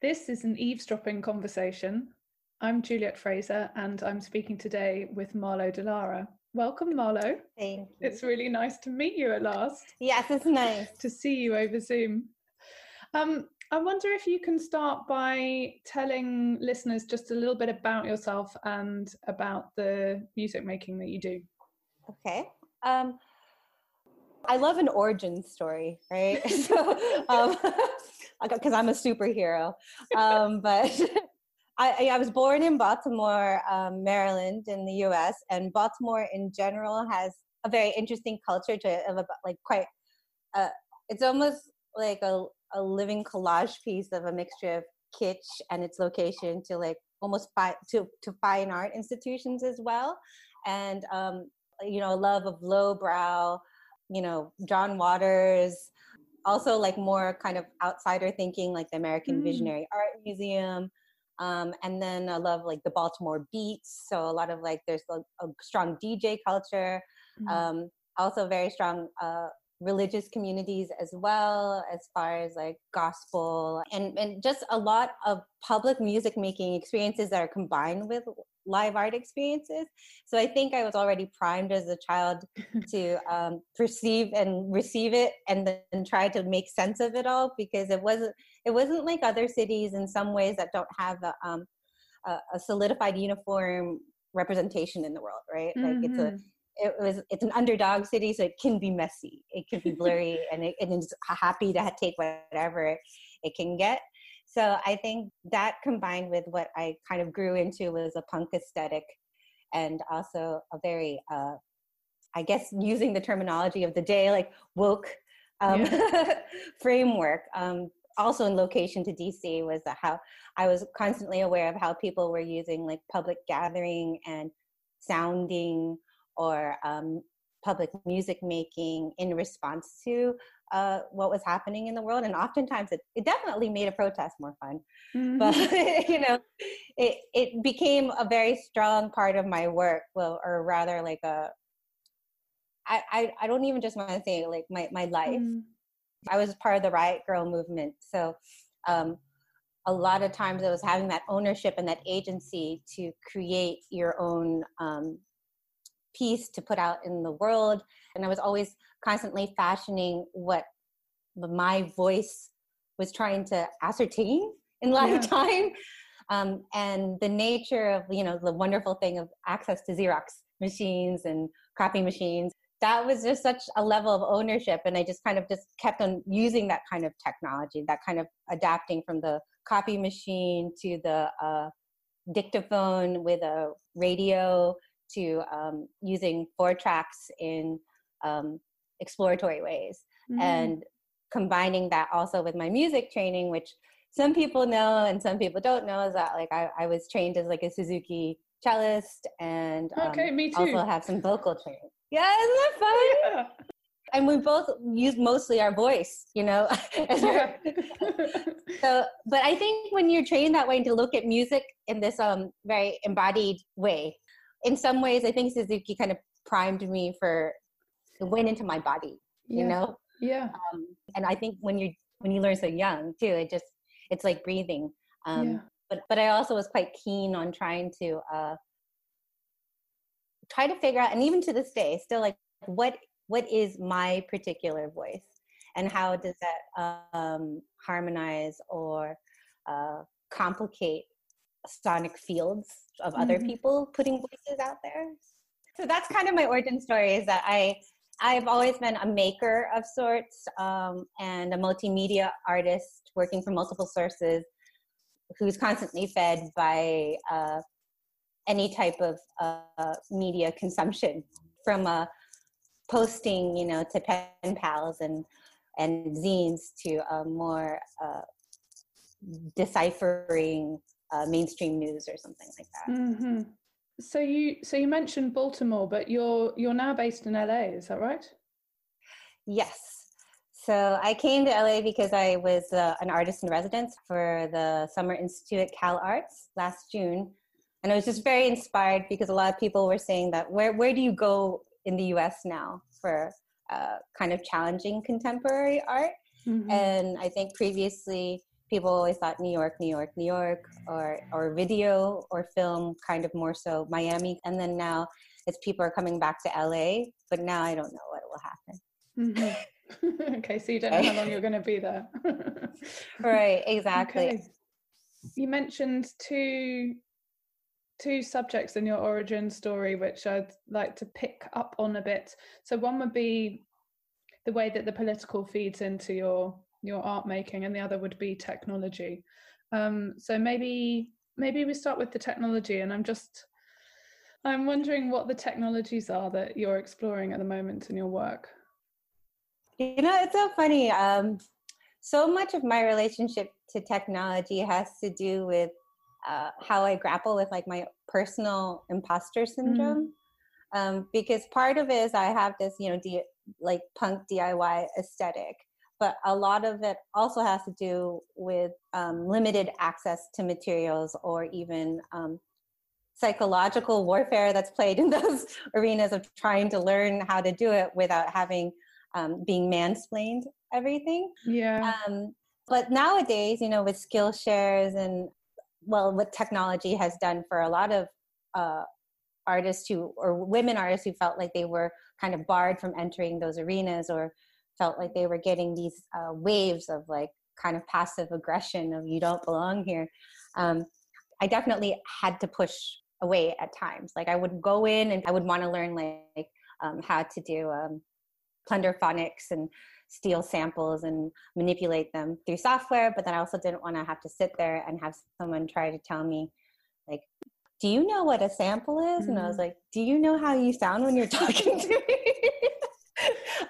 This is an eavesdropping conversation. I'm Juliet Fraser and I'm speaking today with Marlo De Lara. Welcome, Marlo. Thank you. It's really nice to meet you at last. Yes, it's nice. to see you over Zoom. Um, I wonder if you can start by telling listeners just a little bit about yourself and about the music making that you do. Okay. Um, I love an origin story, right? so, um, because I'm a superhero. Um, but I, I, was born in Baltimore, um, Maryland, in the U.S., and Baltimore in general has a very interesting culture to it, of like quite. Uh, it's almost like a, a living collage piece of a mixture of kitsch and its location to like almost fi- to to fine art institutions as well, and um, you know, love of lowbrow, you know, John Waters, also like more kind of outsider thinking, like the American mm. Visionary Art Museum. Um, and then I love like the Baltimore beats. So a lot of like there's a, a strong DJ culture. Mm. Um, also very strong uh, religious communities as well as far as like gospel and, and just a lot of public music making experiences that are combined with live art experiences. So i think i was already primed as a child to um, perceive and receive it and then try to make sense of it all because it wasn't it wasn't like other cities in some ways that don't have a, um, a, a solidified uniform representation in the world right? Mm-hmm. like it's a mm-hmm. it was it's an underdog city so it can be messy it can be blurry and, it, and it's happy to take whatever it can get so i think that combined with what i kind of grew into was a punk aesthetic and also a very uh, i guess using the terminology of the day like woke um, yeah. framework um, also in location to dc was how i was constantly aware of how people were using like public gathering and sounding or um, public music making in response to uh, what was happening in the world. And oftentimes it, it definitely made a protest more fun. Mm-hmm. But, you know, it, it became a very strong part of my work, well, or rather like a, I, I, I don't even just want to say like my, my life. Mm. I was part of the Riot Grrrl movement. So um, a lot of times it was having that ownership and that agency to create your own um, piece to put out in the world. And I was always constantly fashioning what my voice was trying to ascertain in lifetime. Yeah. Um, and the nature of, you know, the wonderful thing of access to Xerox machines and copy machines, that was just such a level of ownership. And I just kind of just kept on using that kind of technology, that kind of adapting from the copy machine to the uh, dictaphone with a radio to um, using four tracks in um, exploratory ways mm-hmm. and combining that also with my music training which some people know and some people don't know is that like i, I was trained as like a suzuki cellist and um, okay, me too. also have some vocal training yeah isn't that fun yeah. and we both use mostly our voice you know yeah. so but i think when you're trained that way to look at music in this um very embodied way in some ways, I think Suzuki kind of primed me for it went into my body. You yeah. know. Yeah. Um, and I think when you when you learn so young too, it just it's like breathing. Um, yeah. But but I also was quite keen on trying to uh, try to figure out, and even to this day, still like what what is my particular voice, and how does that um, harmonize or uh, complicate sonic fields of other mm-hmm. people putting voices out there. So that's kind of my origin story is that I I've always been a maker of sorts um, and a multimedia artist working from multiple sources who's constantly fed by uh, any type of uh, media consumption from uh, posting, you know, to pen pals and and zines to a more uh, deciphering uh, mainstream news or something like that. Mm-hmm. So you so you mentioned Baltimore, but you're you're now based in LA. Is that right? Yes. So I came to LA because I was uh, an artist in residence for the Summer Institute at Cal Arts last June, and I was just very inspired because a lot of people were saying that where where do you go in the U.S. now for uh, kind of challenging contemporary art? Mm-hmm. And I think previously people always thought New York, New York, New York, or or video or film, kind of more so Miami, and then now it's people are coming back to LA, but now I don't know what will happen. Mm-hmm. okay, so you don't know how long you're going to be there. right, exactly. Okay. You mentioned two two subjects in your origin story which I'd like to pick up on a bit. So one would be the way that the political feeds into your your art making, and the other would be technology. Um, so maybe maybe we start with the technology, and I'm just I'm wondering what the technologies are that you're exploring at the moment in your work. You know, it's so funny. Um, so much of my relationship to technology has to do with uh, how I grapple with like my personal imposter syndrome. Mm. Um, because part of it is I have this, you know, D- like punk DIY aesthetic, but a lot of it also has to do with um, limited access to materials or even um, psychological warfare that's played in those arenas of trying to learn how to do it without having um, being mansplained everything. Yeah. Um, but nowadays, you know, with Skillshares and well, what technology has done for a lot of uh, artists who or women artists who felt like they were kind of barred from entering those arenas or felt like they were getting these uh, waves of like kind of passive aggression of you don't belong here. Um, I definitely had to push away at times. Like I would go in and I would want to learn like um, how to do um, plunderphonics and steal samples and manipulate them through software. But then I also didn't want to have to sit there and have someone try to tell me like, do you know what a sample is? Mm-hmm. And I was mm-hmm. like, do you know how you sound when you're talking to me?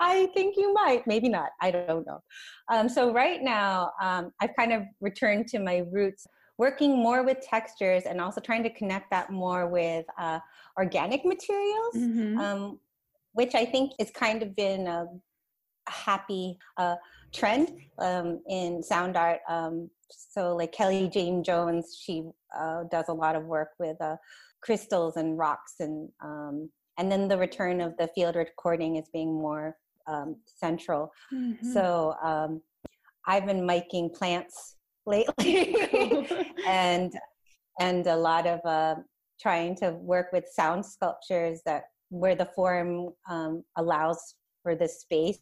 I think you might, maybe not. I don't know. Um, so right now, um, I've kind of returned to my roots working more with textures and also trying to connect that more with uh, organic materials, mm-hmm. um, which I think is kind of been a happy uh, trend um, in sound art. Um, so, like Kelly Jayne Jones, she uh, does a lot of work with uh, crystals and rocks, and um, and then the return of the field recording is being more um, central. Mm-hmm. So, um, I've been making plants lately and and a lot of uh, trying to work with sound sculptures that where the form um, allows for the space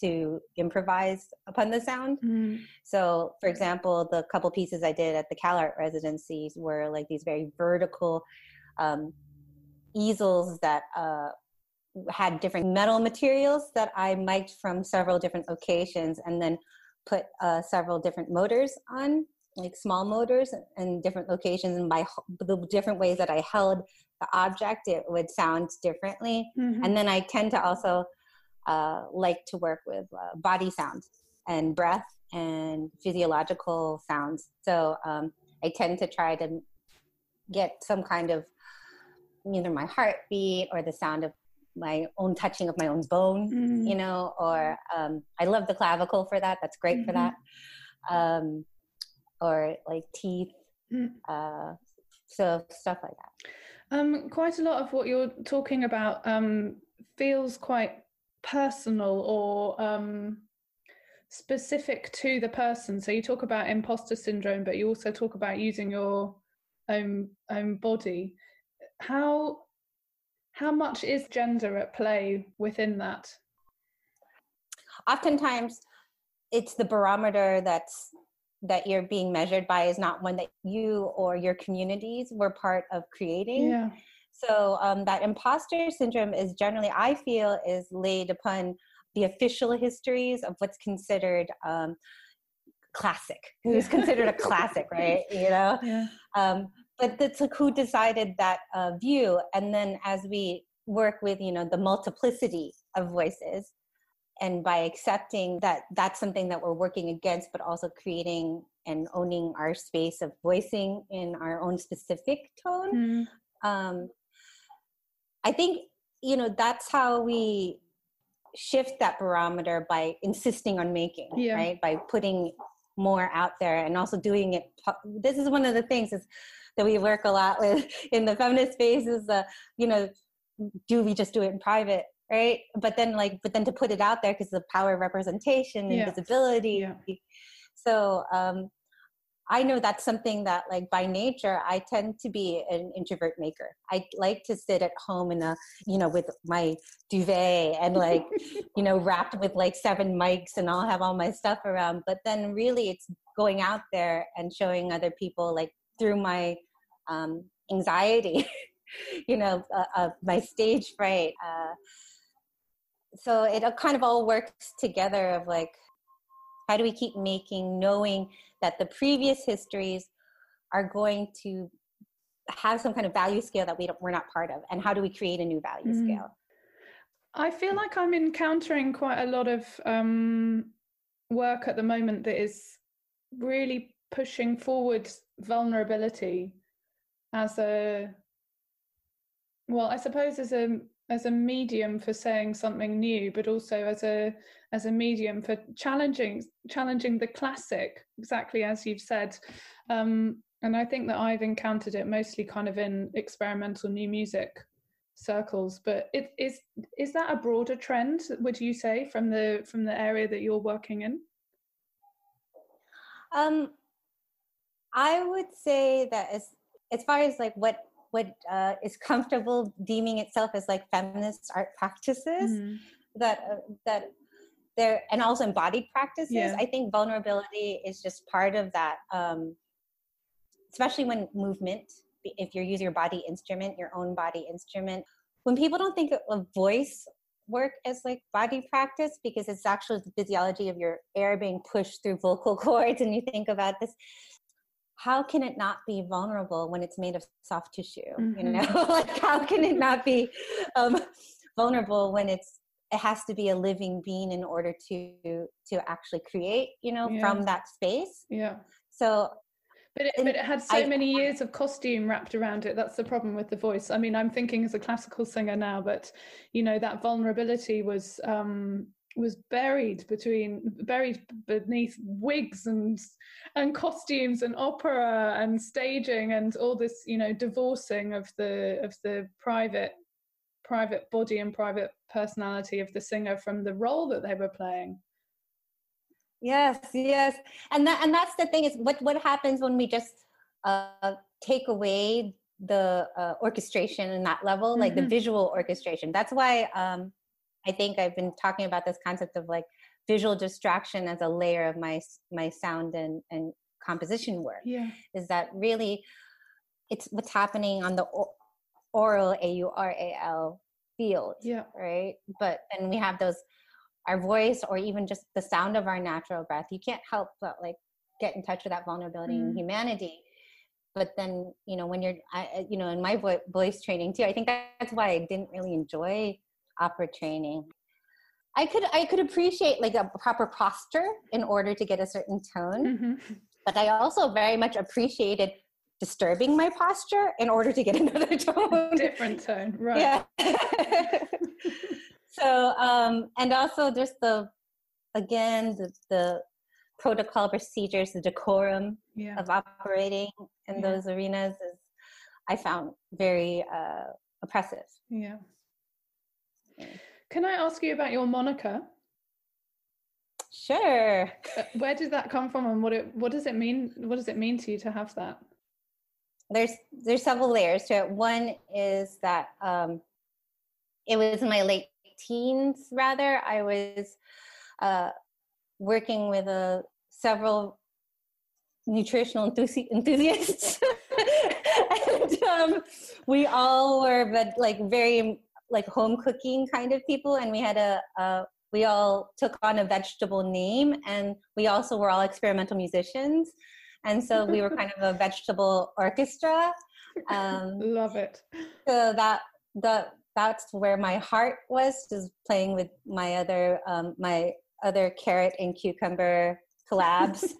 to improvise upon the sound. Mm. So, for example, the couple pieces I did at the CalArt residencies were like these very vertical um, easels that uh, had different metal materials that I mic'd from several different locations and then put uh, several different motors on, like small motors in different locations. And by the different ways that I held the object, it would sound differently. Mm-hmm. And then I tend to also uh, like to work with uh, body sound and breath and physiological sounds. So um, I tend to try to get some kind of either my heartbeat or the sound of my own touching of my own bone, mm-hmm. you know, or um, I love the clavicle for that. That's great mm-hmm. for that. Um, or like teeth. Mm. Uh, so stuff like that. Um, quite a lot of what you're talking about um, feels quite personal or um, specific to the person. So you talk about imposter syndrome, but you also talk about using your own own body. How how much is gender at play within that? Oftentimes, it's the barometer that's that you're being measured by is not one that you or your communities were part of creating. Yeah. So um, that imposter syndrome is generally, I feel, is laid upon the official histories of what's considered um, classic. Who's considered a classic, right? You know. Yeah. Um, but that's like who decided that uh, view and then as we work with you know the multiplicity of voices and by accepting that that's something that we're working against but also creating and owning our space of voicing in our own specific tone mm-hmm. um, i think you know that's how we shift that barometer by insisting on making yeah. right by putting more out there and also doing it this is one of the things is that we work a lot with in the feminist space is the you know do we just do it in private right but then like but then to put it out there because the power of representation and yeah. visibility yeah. so um I know that's something that, like, by nature, I tend to be an introvert maker. I like to sit at home in a, you know, with my duvet and, like, you know, wrapped with like seven mics and I'll have all my stuff around. But then really it's going out there and showing other people, like, through my um, anxiety, you know, uh, uh, my stage fright. Uh, so it kind of all works together of like, how do we keep making, knowing that the previous histories are going to have some kind of value scale that we don't, we're not part of? And how do we create a new value mm. scale? I feel like I'm encountering quite a lot of um, work at the moment that is really pushing forward vulnerability as a well i suppose as a as a medium for saying something new but also as a as a medium for challenging challenging the classic exactly as you've said. Um, and i think that i've encountered it mostly kind of in experimental new music circles but it is is that a broader trend would you say from the from the area that you're working in? Um i would say that as as far as like what what uh, is comfortable deeming itself as like feminist art practices mm-hmm. that uh, that there and also embodied practices yeah. i think vulnerability is just part of that um, especially when movement if you're using your body instrument your own body instrument when people don't think of voice work as like body practice because it's actually the physiology of your air being pushed through vocal cords and you think about this how can it not be vulnerable when it's made of soft tissue mm-hmm. you know like how can it not be um, vulnerable when it's it has to be a living being in order to to actually create you know yeah. from that space yeah so but it, but it had so I, many years of costume wrapped around it that's the problem with the voice i mean i'm thinking as a classical singer now but you know that vulnerability was um was buried between buried beneath wigs and and costumes and opera and staging and all this you know divorcing of the of the private private body and private personality of the singer from the role that they were playing yes yes and that and that's the thing is what what happens when we just uh take away the uh, orchestration in that level mm-hmm. like the mm-hmm. visual orchestration that's why um i think i've been talking about this concept of like visual distraction as a layer of my my sound and and composition work. Yeah. Is that really it's what's happening on the aural a-u-r-a-l field yeah. right? But and we have those our voice or even just the sound of our natural breath. You can't help but like get in touch with that vulnerability mm. and humanity. But then you know when you're I, you know in my voice training too i think that's why i didn't really enjoy opera training i could i could appreciate like a proper posture in order to get a certain tone mm-hmm. but i also very much appreciated disturbing my posture in order to get another tone. Different tone, right? Yeah. so, um, and also just the, again, the, the protocol procedures, the decorum yeah. of operating in yeah. those arenas is, I found very uh, oppressive. Yeah. Can I ask you about your moniker? Sure. Uh, where did that come from, and what it what does it mean? What does it mean to you to have that? there's there's several layers to it. One is that um, it was in my late teens. Rather, I was uh, working with uh, several nutritional enthusi- enthusiasts, and um, we all were but like very like home cooking kind of people, and we had a, a we all took on a vegetable name, and we also were all experimental musicians. And so we were kind of a vegetable orchestra. Um, love it. so that the that's where my heart was just playing with my other um, my other carrot and cucumber collabs.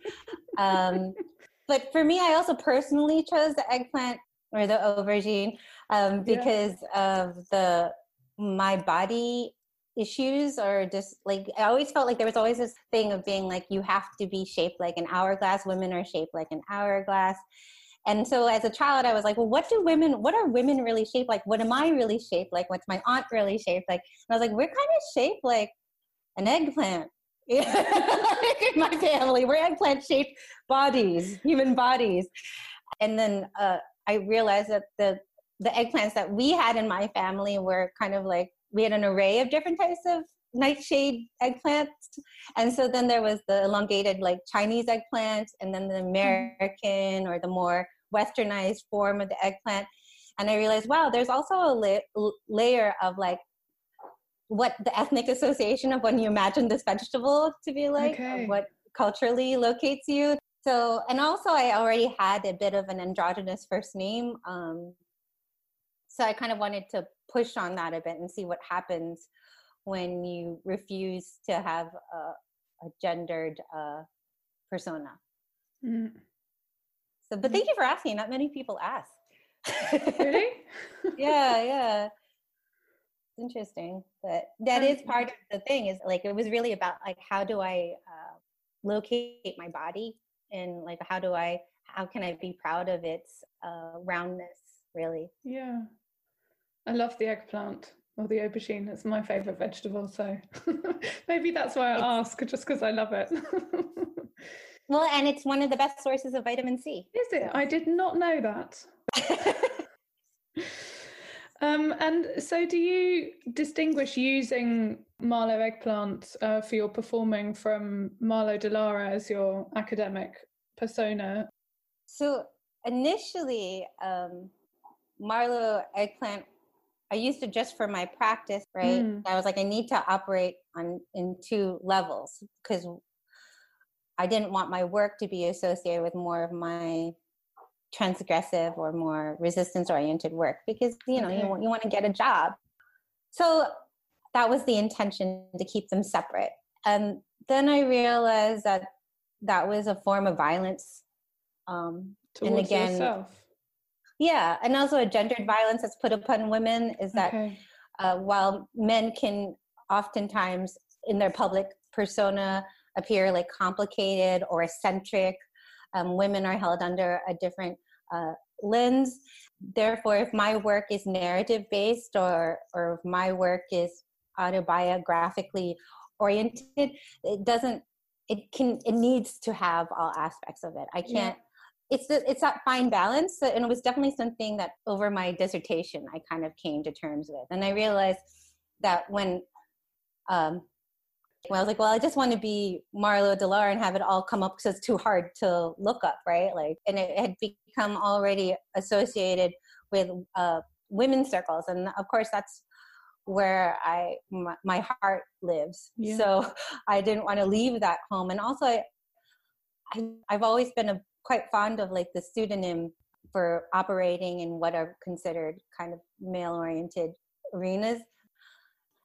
Um, but for me i also personally chose the eggplant or the aubergine um, because yeah. of the my body issues or just like I always felt like there was always this thing of being like you have to be shaped like an hourglass women are shaped like an hourglass and so as a child I was like well what do women what are women really shaped like what am I really shaped like what's my aunt really shaped like and I was like we're kind of shaped like an eggplant in my family. We're eggplant shaped bodies, human bodies. And then uh, I realized that the the eggplants that we had in my family were kind of like we had an array of different types of nightshade eggplants. And so then there was the elongated like Chinese eggplant and then the American or the more westernized form of the eggplant. And I realized, wow, there's also a la- layer of like what the ethnic association of when you imagine this vegetable to be like, okay. what culturally locates you. So, and also I already had a bit of an androgynous first name. Um, so I kind of wanted to push on that a bit and see what happens when you refuse to have a, a gendered uh, persona. Mm. So, but thank you for asking. Not many people ask. really? yeah, yeah. Interesting, but that is part of the thing. Is like it was really about like how do I uh, locate my body and like how do I how can I be proud of its uh, roundness? Really. Yeah, I love the eggplant or the aubergine. It's my favorite vegetable, so maybe that's why I it's, ask, just because I love it. well, and it's one of the best sources of vitamin C. Is it? I did not know that. um, and so, do you distinguish using Marlo eggplant uh, for your performing from Marlo De Lara as your academic persona? So initially, um, Marlo eggplant I used it just for my practice, right? Mm. I was like, I need to operate on in two levels because I didn't want my work to be associated with more of my transgressive or more resistance oriented work because you know okay. you, you want to get a job. So that was the intention to keep them separate. And then I realized that that was a form of violence. Um, and again, yourself yeah, and also a gendered violence that's put upon women is that okay. uh, while men can oftentimes in their public persona appear like complicated or eccentric, um, women are held under a different uh, lens. Therefore, if my work is narrative based or or if my work is autobiographically oriented, it doesn't. It can. It needs to have all aspects of it. I can't. Yeah it's the, it's that fine balance and it was definitely something that over my dissertation i kind of came to terms with and i realized that when um when i was like well i just want to be Marlo De Lara and have it all come up because it's too hard to look up right like and it had become already associated with uh women's circles and of course that's where i my, my heart lives yeah. so i didn't want to leave that home and also I, I i've always been a quite fond of like the pseudonym for operating in what are considered kind of male oriented arenas.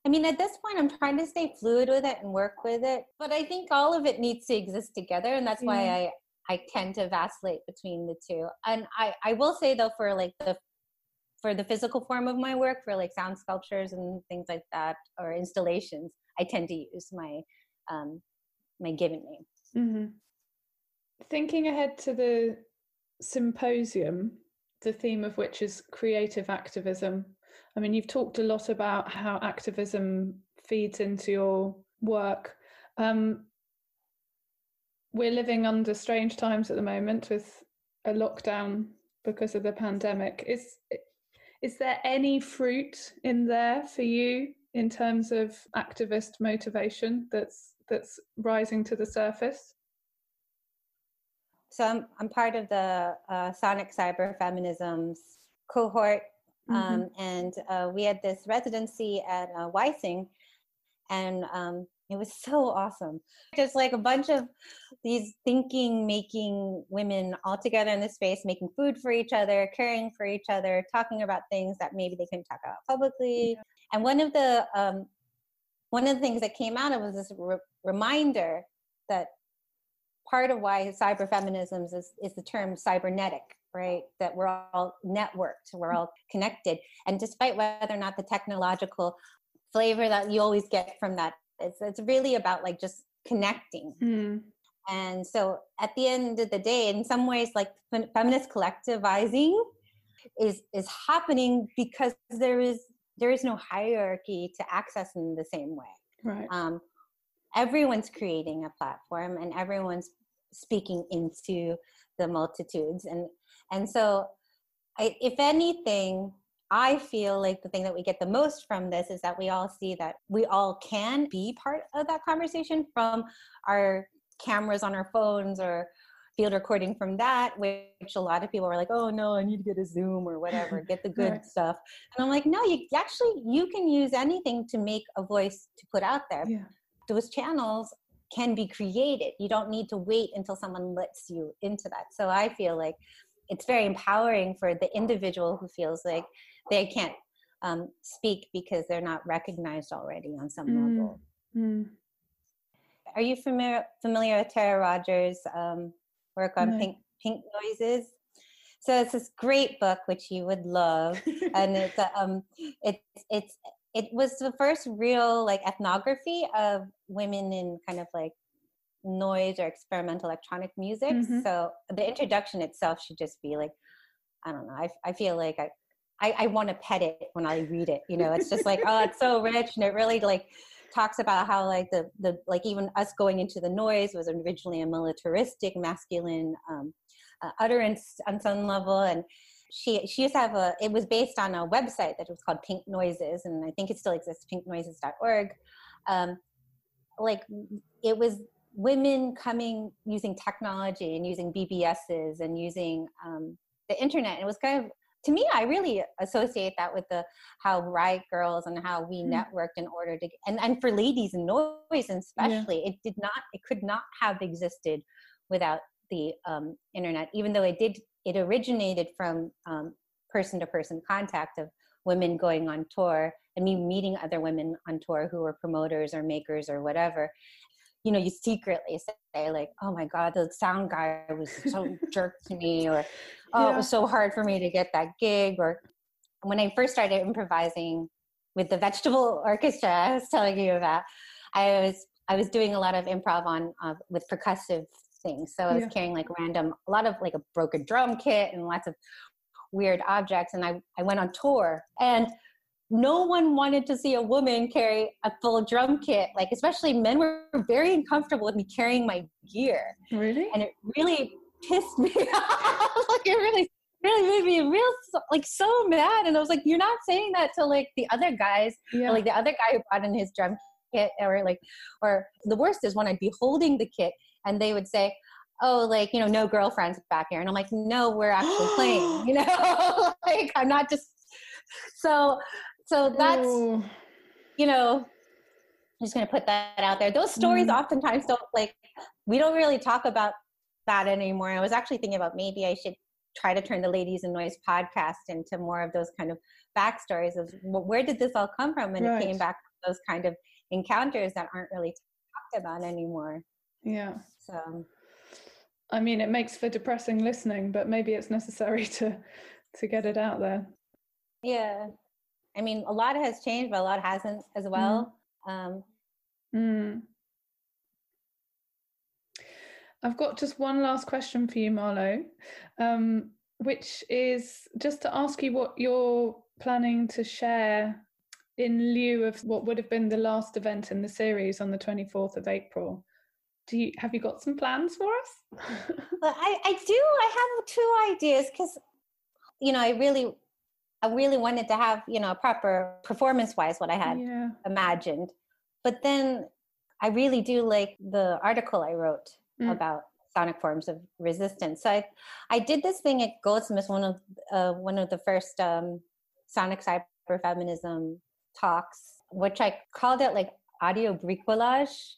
I mean, at this point, I'm trying to stay fluid with it and work with it, but I think all of it needs to exist together, and that's why I I tend to vacillate between the two. And I I will say though, for like the for the physical form of my work, for like sound sculptures and things like that, or installations, I tend to use my um, my given name. Mm-hmm thinking ahead to the symposium, the theme of which is creative activism. I mean, you've talked a lot about how activism feeds into your work. Um, we're living under strange times at the moment with a lockdown because of the pandemic. Is is there any fruit in there for you in terms of activist motivation that's that's rising to the surface? so I'm, I'm part of the uh, Sonic Cyberfeminisms cohort. Mm-hmm. Um, and uh, we had this residency at uh, Wysing, and um, it was so awesome. Just like a bunch of these thinking, making women all together in this space, making food for each other, caring for each other, talking about things that maybe they couldn't talk about publicly. Yeah. And one of the um, one of the things that came out of was this re- reminder that part of why cyber feminisms is, is the term cybernetic right that we're all networked we're all connected. And despite whether or not the technological flavor that you always get from that it's, it's really about like just connecting. Mm. and so at the end of the day in some ways like feminist collectivizing is is happening because there is there is no hierarchy to access in the same way. Right. Um, everyone's creating a platform and everyone's speaking into the multitudes and and so I, if anything i feel like the thing that we get the most from this is that we all see that we all can be part of that conversation from our cameras on our phones or field recording from that which a lot of people were like oh no i need to get a zoom or whatever get the good stuff and i'm like no you actually you can use anything to make a voice to put out there yeah. those channels can be created. You don't need to wait until someone lets you into that. So I feel like it's very empowering for the individual who feels like they can't um, speak because they're not recognized already on some mm. level. Mm. Are you familiar familiar with Tara Rodgers' um, work on no. pink pink noises? So it's this great book which you would love, and it's um it's it's it was the first real like ethnography of women in kind of like noise or experimental electronic music. Mm-hmm. So the introduction itself should just be like, I don't know. I, I feel like I, I, I want to pet it when I read it. You know, it's just like, oh, it's so rich, and it really like talks about how like the the like even us going into the noise was originally a militaristic masculine um, uh, utterance on some level, and she she used to have a it was based on a website that was called pink noises and i think it still exists pinknoises.org um, like it was women coming using technology and using bbs's and using um, the internet and it was kind of to me i really associate that with the how riot Grrrls and how we mm. networked in order to and, and for Ladyz in Noyz especially yeah. it did not it could not have existed without the um, internet even though it did it originated from person to person contact of women going on tour and me meeting other women on tour who were promoters or makers or whatever you know you secretly say like oh my god the sound guy was so jerk to me or oh yeah. it was so hard for me to get that gig or when i first started improvising with the vegetable orchestra i was telling you about i was i was doing a lot of improv on uh, with percussive things. So I was yeah. carrying like random, a lot of like a broken drum kit and lots of weird objects. And I, I went on tour and no one wanted to see a woman carry a full drum kit. Like, especially men were very uncomfortable with me carrying my gear. Really? And it really pissed me off. like, it really, really made me real, like, so mad. And I was like, you're not saying that to like the other guys, yeah. like the other guy who brought in his drum kit, or like, or the worst is when I'd be holding the kit and they would say oh like you know no girlfriends back here and i'm like no we're actually playing you know like i'm not just so so that's Ooh. you know i'm just going to put that out there those stories mm. oftentimes don't like we don't really talk about that anymore i was actually thinking about maybe i should try to turn the Ladyz in Noyz podcast into more of those kind of backstories of where did this all come from and right. it came back those kind of encounters that aren't really talked about anymore yeah. So I mean it makes for depressing listening, but maybe it's necessary to to get it out there. Yeah. I mean a lot has changed, but a lot hasn't as well. Mm. Um mm. I've got just one last question for you, Marlo, um, which is just to ask you what you're planning to share in lieu of what would have been the last event in the series on the 24th of April do you have you got some plans for us I, I do i have two ideas because you know i really i really wanted to have you know a proper performance wise what i had yeah. imagined but then i really do like the article i wrote mm. about sonic forms of resistance so i i did this thing at goldsmiths one of uh, one of the first um, sonic cyber feminism talks which i called it like audio bricolage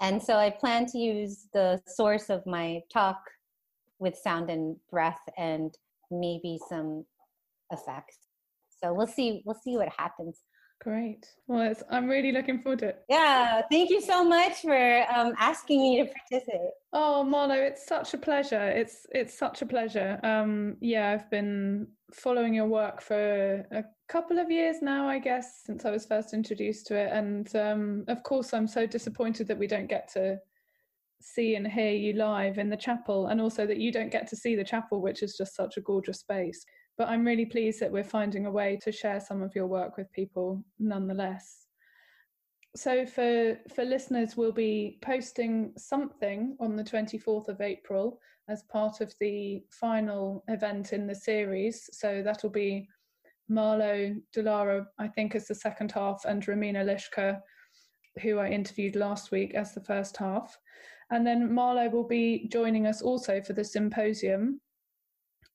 and so I plan to use the source of my talk with sound and breath and maybe some effects. So we'll see we'll see what happens. Great. Well, I'm really looking forward to it. Yeah. Thank you so much for um, asking me to participate. Oh, Marlo, it's such a pleasure. It's it's such a pleasure. Um, yeah, I've been following your work for a couple of years now, I guess, since I was first introduced to it. And um, of course, I'm so disappointed that we don't get to see and hear you live in the chapel, and also that you don't get to see the chapel, which is just such a gorgeous space. But I'm really pleased that we're finding a way to share some of your work with people nonetheless. so for for listeners, we'll be posting something on the 24th of April as part of the final event in the series. So that'll be Marlo De Lara, I think, as the second half, and Romina Lischka, who I interviewed last week, as the first half. And then Marlo will be joining us also for the symposium,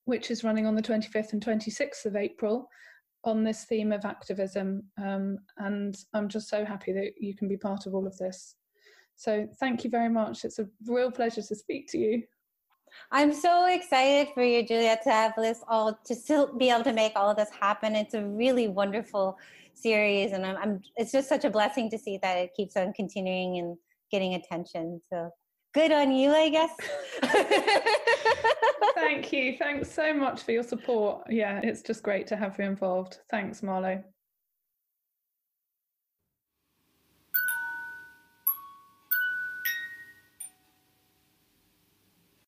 which is running on the 25th and 26th of April on this theme of activism. Um, and I'm just so happy that you can be part of all of this. So thank you very much. It's a real pleasure to speak to you. I'm so excited for you, Julia, to have this all to still be able to make all of this happen. It's a really wonderful series, and I'm, I'm it's just such a blessing to see that it keeps on continuing and getting attention. So good on you, I guess. Thank you. Thanks so much for your support. Yeah, it's just great to have you involved. Thanks, Marlo.